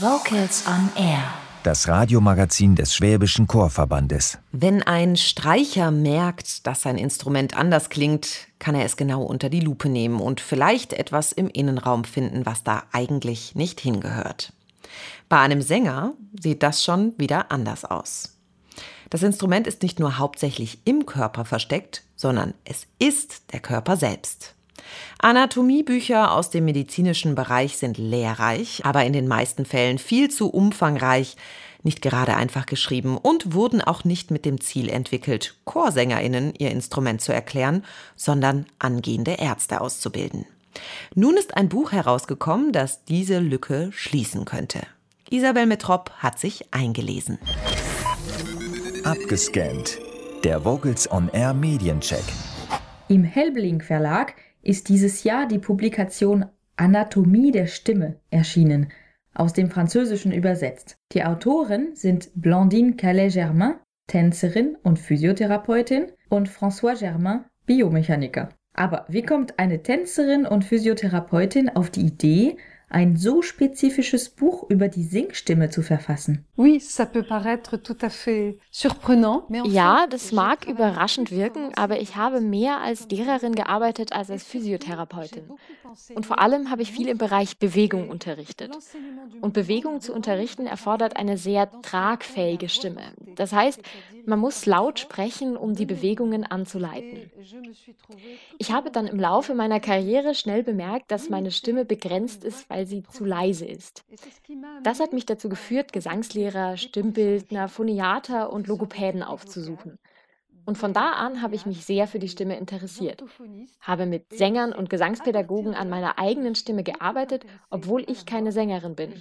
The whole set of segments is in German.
Vocals on Air. Das Radiomagazin des Schwäbischen Chorverbandes. Wenn ein Streicher merkt, dass sein Instrument anders klingt, kann er es genau unter die Lupe nehmen und vielleicht etwas im Innenraum finden, was da eigentlich nicht hingehört. Bei einem Sänger sieht das schon wieder anders aus. Das Instrument ist nicht nur hauptsächlich im Körper versteckt, sondern es ist der Körper selbst. Anatomiebücher aus dem medizinischen Bereich sind lehrreich, aber in den meisten Fällen viel zu umfangreich, nicht gerade einfach geschrieben und wurden auch nicht mit dem Ziel entwickelt, Chorsängerinnen ihr Instrument zu erklären, sondern angehende Ärzte auszubilden. Nun ist ein Buch herausgekommen, das diese Lücke schließen könnte. Isabel Metrop hat sich eingelesen. Abgescannt. Der Vocals on Air Mediencheck. Im Helbling Verlag ist dieses Jahr die Publikation Anatomie der Stimme erschienen, aus dem Französischen übersetzt. Die Autoren sind Blandine Calais-Germain, Tänzerin und Physiotherapeutin, und François Germain, Biomechaniker. Aber wie kommt eine Tänzerin und Physiotherapeutin auf die Idee, ein so spezifisches Buch über die Singstimme zu verfassen. Ja, das mag überraschend wirken, aber ich habe mehr als Lehrerin gearbeitet als als Physiotherapeutin. Und vor allem habe ich viel im Bereich Bewegung unterrichtet. Und Bewegung zu unterrichten erfordert eine sehr tragfähige Stimme. Das heißt, man muss laut sprechen, um die Bewegungen anzuleiten. Ich habe dann im Laufe meiner Karriere schnell bemerkt, dass meine Stimme begrenzt ist, weil sie zu leise ist. Das hat mich dazu geführt, Gesangslehrer, Stimmbildner, Phoniater und Logopäden aufzusuchen. Und von da an habe ich mich sehr für die Stimme interessiert, habe mit Sängern und Gesangspädagogen an meiner eigenen Stimme gearbeitet, obwohl ich keine Sängerin bin.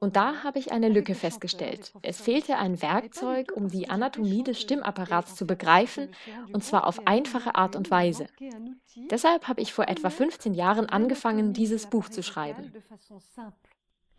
Und da habe ich eine Lücke festgestellt. Es fehlte ein Werkzeug, um die Anatomie des Stimmapparats zu begreifen, und zwar auf einfache Art und Weise. Deshalb habe ich vor etwa 15 Jahren angefangen, dieses Buch zu schreiben.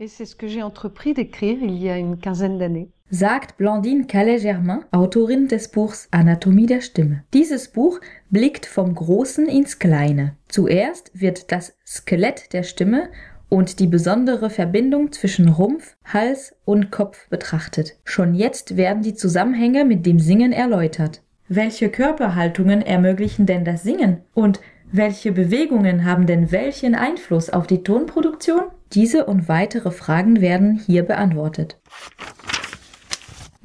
Et c'est ce que j'ai entrepris d'écrire il y a une quinzaine d'années. Sagt Blandine Calais-Germain, Autorin des Buchs Anatomie der Stimme. Dieses Buch blickt vom Großen ins Kleine. Zuerst wird das Skelett der Stimme und die besondere Verbindung zwischen Rumpf, Hals und Kopf betrachtet. Schon jetzt werden die Zusammenhänge mit dem Singen erläutert. Welche Körperhaltungen ermöglichen denn das Singen? Und welche Bewegungen haben denn welchen Einfluss auf die Tonproduktion? Diese und weitere Fragen werden hier beantwortet.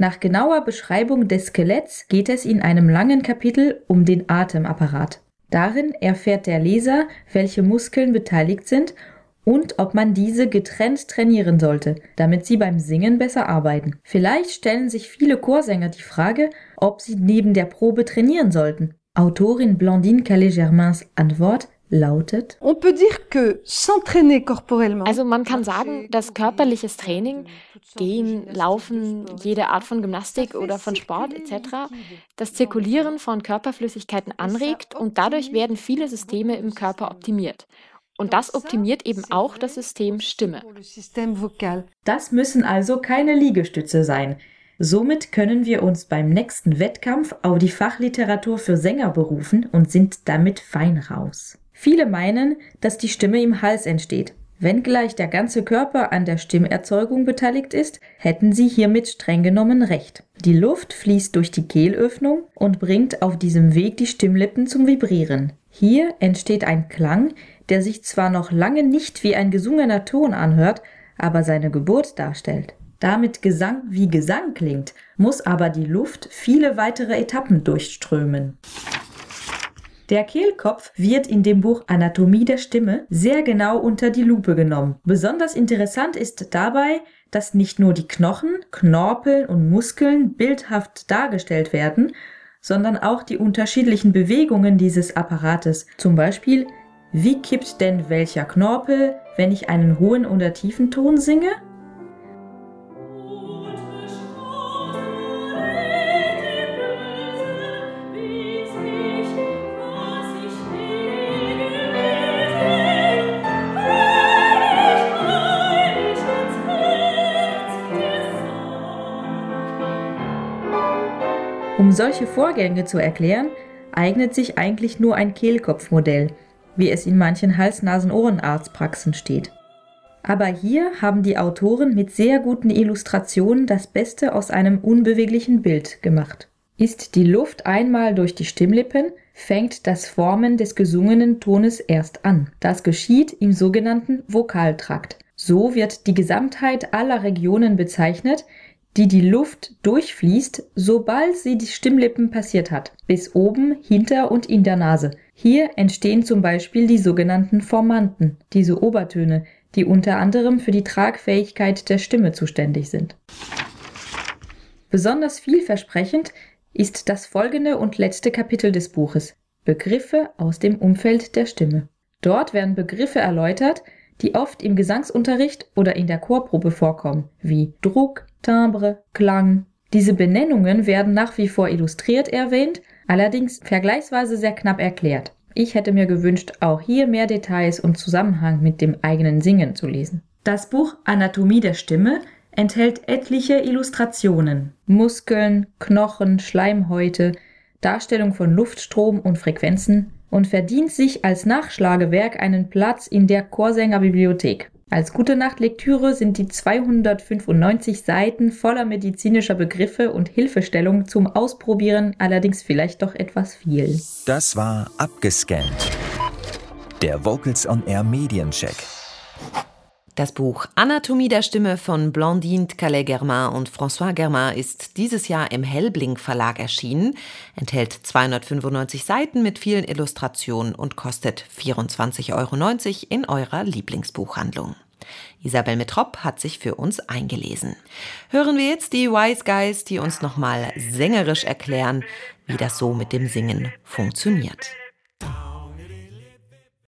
Nach genauer Beschreibung des Skeletts geht es in einem langen Kapitel um den Atemapparat. Darin erfährt der Leser, welche Muskeln beteiligt sind und ob man diese getrennt trainieren sollte, damit sie beim Singen besser arbeiten. Vielleicht stellen sich viele Chorsänger die Frage, ob sie neben der Probe trainieren sollten. Autorin Blandine Calais-Germains Antwort lautet Also man kann sagen, dass körperliches Training, Gehen, Laufen, jede Art von Gymnastik oder von Sport etc. das Zirkulieren von Körperflüssigkeiten anregt und dadurch werden viele Systeme im Körper optimiert. Und das optimiert eben auch das System Stimme. Das müssen also keine Liegestütze sein. Somit können wir uns beim nächsten Wettkampf auf die Fachliteratur für Sänger berufen und sind damit fein raus. Viele meinen, dass die Stimme im Hals entsteht. Wenngleich der ganze Körper an der Stimmerzeugung beteiligt ist, hätten sie hiermit streng genommen recht. Die Luft fließt durch die Kehlöffnung und bringt auf diesem Weg die Stimmlippen zum Vibrieren. Hier entsteht ein Klang, der sich zwar noch lange nicht wie ein gesungener Ton anhört, aber seine Geburt darstellt. Damit Gesang wie Gesang klingt, muss aber die Luft viele weitere Etappen durchströmen. Der Kehlkopf wird in dem Buch Anatomie der Stimme sehr genau unter die Lupe genommen. Besonders interessant ist dabei, dass nicht nur die Knochen, Knorpel und Muskeln bildhaft dargestellt werden, sondern auch die unterschiedlichen Bewegungen dieses Apparates. Zum Beispiel, wie kippt denn welcher Knorpel, wenn ich einen hohen oder tiefen Ton singe? Um solche Vorgänge zu erklären, eignet sich eigentlich nur ein Kehlkopfmodell, wie es in manchen Hals-Nasen-Ohrenarztpraxen steht. Aber hier haben die Autoren mit sehr guten Illustrationen das Beste aus einem unbeweglichen Bild gemacht. Ist die Luft einmal durch die Stimmlippen, fängt das Formen des gesungenen Tones erst an. Das geschieht im sogenannten Vokaltrakt. So wird die Gesamtheit aller Regionen bezeichnet, die die Luft durchfließt, sobald sie die Stimmlippen passiert hat, bis oben, hinter und in der Nase. Hier entstehen zum Beispiel die sogenannten Formanten, diese Obertöne, die unter anderem für die Tragfähigkeit der Stimme zuständig sind. Besonders vielversprechend ist das folgende und letzte Kapitel des Buches Begriffe aus dem Umfeld der Stimme. Dort werden Begriffe erläutert, die oft im Gesangsunterricht oder in der Chorprobe vorkommen, wie Druck, Timbre, Klang. Diese Benennungen werden nach wie vor illustriert erwähnt, allerdings vergleichsweise sehr knapp erklärt. Ich hätte mir gewünscht, auch hier mehr Details und Zusammenhang mit dem eigenen Singen zu lesen. Das Buch Anatomie der Stimme enthält etliche Illustrationen, Muskeln, Knochen, Schleimhäute, Darstellung von Luftstrom und Frequenzen und verdient sich als Nachschlagewerk einen Platz in der Chorsängerbibliothek. Als gute Nachtlektüre sind die 295 Seiten voller medizinischer Begriffe und Hilfestellung zum Ausprobieren allerdings vielleicht doch etwas viel. Das war abgescannt. Der Vocals on Air Mediencheck. Das Buch Anatomie der Stimme von Blandine Calais-Germain und François Germain ist dieses Jahr im Hellblink Verlag erschienen, enthält 295 Seiten mit vielen Illustrationen und kostet 24,90 Euro in eurer Lieblingsbuchhandlung. Isabel Metrop hat sich für uns eingelesen. Hören wir jetzt die Wise Guys, die uns nochmal sängerisch erklären, wie das so mit dem Singen funktioniert.